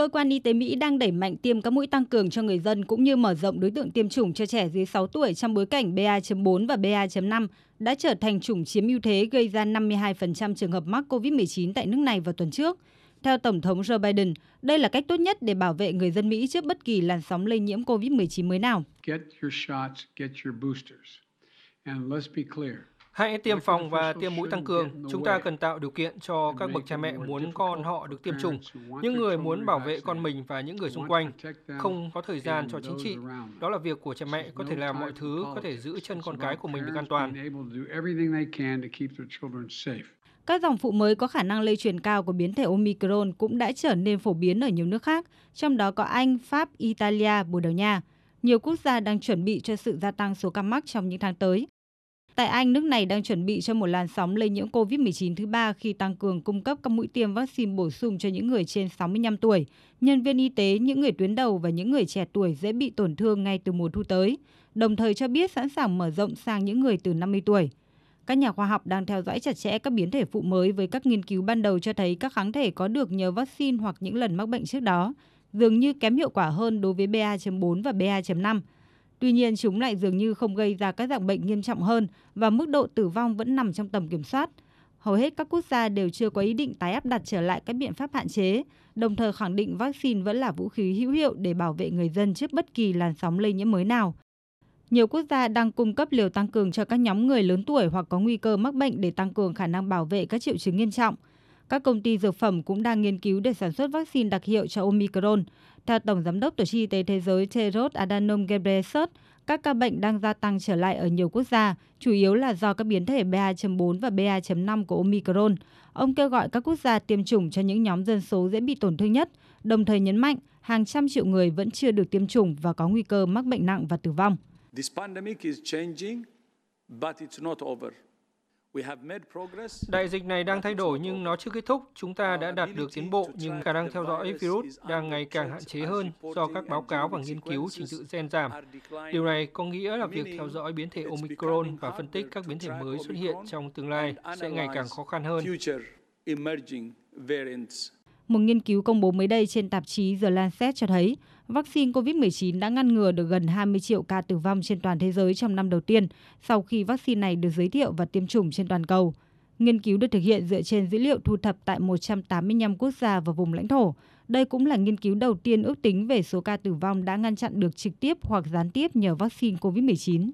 Cơ quan y tế Mỹ đang đẩy mạnh tiêm các mũi tăng cường cho người dân cũng như mở rộng đối tượng tiêm chủng cho trẻ dưới 6 tuổi trong bối cảnh BA.4 và BA.5 đã trở thành chủng chiếm ưu thế gây ra 52% trường hợp mắc COVID-19 tại nước này vào tuần trước. Theo Tổng thống Joe Biden, đây là cách tốt nhất để bảo vệ người dân Mỹ trước bất kỳ làn sóng lây nhiễm COVID-19 mới nào. Hãy tiêm phòng và tiêm mũi tăng cường. Chúng ta cần tạo điều kiện cho các bậc cha mẹ muốn con họ được tiêm chủng, những người muốn bảo vệ con mình và những người xung quanh, không có thời gian cho chính trị. Đó là việc của cha mẹ có thể làm mọi thứ có thể giữ chân con cái của mình được an toàn. Các dòng phụ mới có khả năng lây truyền cao của biến thể Omicron cũng đã trở nên phổ biến ở nhiều nước khác, trong đó có Anh, Pháp, Italia, Bồ Đào Nha. Nhiều quốc gia đang chuẩn bị cho sự gia tăng số ca mắc trong những tháng tới. Tại Anh, nước này đang chuẩn bị cho một làn sóng lây nhiễm COVID-19 thứ ba khi tăng cường cung cấp các mũi tiêm vaccine bổ sung cho những người trên 65 tuổi, nhân viên y tế, những người tuyến đầu và những người trẻ tuổi dễ bị tổn thương ngay từ mùa thu tới, đồng thời cho biết sẵn sàng mở rộng sang những người từ 50 tuổi. Các nhà khoa học đang theo dõi chặt chẽ các biến thể phụ mới với các nghiên cứu ban đầu cho thấy các kháng thể có được nhờ vaccine hoặc những lần mắc bệnh trước đó, dường như kém hiệu quả hơn đối với BA.4 và BA.5 Tuy nhiên, chúng lại dường như không gây ra các dạng bệnh nghiêm trọng hơn và mức độ tử vong vẫn nằm trong tầm kiểm soát. Hầu hết các quốc gia đều chưa có ý định tái áp đặt trở lại các biện pháp hạn chế, đồng thời khẳng định vaccine vẫn là vũ khí hữu hiệu để bảo vệ người dân trước bất kỳ làn sóng lây nhiễm mới nào. Nhiều quốc gia đang cung cấp liều tăng cường cho các nhóm người lớn tuổi hoặc có nguy cơ mắc bệnh để tăng cường khả năng bảo vệ các triệu chứng nghiêm trọng. Các công ty dược phẩm cũng đang nghiên cứu để sản xuất vaccine đặc hiệu cho Omicron. Theo Tổng Giám đốc Tổ chức Y tế Thế giới Tedros Adhanom Ghebreyesus, các ca bệnh đang gia tăng trở lại ở nhiều quốc gia, chủ yếu là do các biến thể BA.4 và BA.5 của Omicron. Ông kêu gọi các quốc gia tiêm chủng cho những nhóm dân số dễ bị tổn thương nhất, đồng thời nhấn mạnh hàng trăm triệu người vẫn chưa được tiêm chủng và có nguy cơ mắc bệnh nặng và tử vong. Đại dịch này đang thay đổi nhưng nó chưa kết thúc. Chúng ta đã đạt được tiến bộ nhưng khả năng theo dõi virus đang ngày càng hạn chế hơn do các báo cáo và nghiên cứu trình tự gen giảm. Điều này có nghĩa là việc theo dõi biến thể Omicron và phân tích các biến thể mới xuất hiện trong tương lai sẽ ngày càng khó khăn hơn. Một nghiên cứu công bố mới đây trên tạp chí The Lancet cho thấy vaccine COVID-19 đã ngăn ngừa được gần 20 triệu ca tử vong trên toàn thế giới trong năm đầu tiên sau khi vaccine này được giới thiệu và tiêm chủng trên toàn cầu. Nghiên cứu được thực hiện dựa trên dữ liệu thu thập tại 185 quốc gia và vùng lãnh thổ. Đây cũng là nghiên cứu đầu tiên ước tính về số ca tử vong đã ngăn chặn được trực tiếp hoặc gián tiếp nhờ vaccine COVID-19.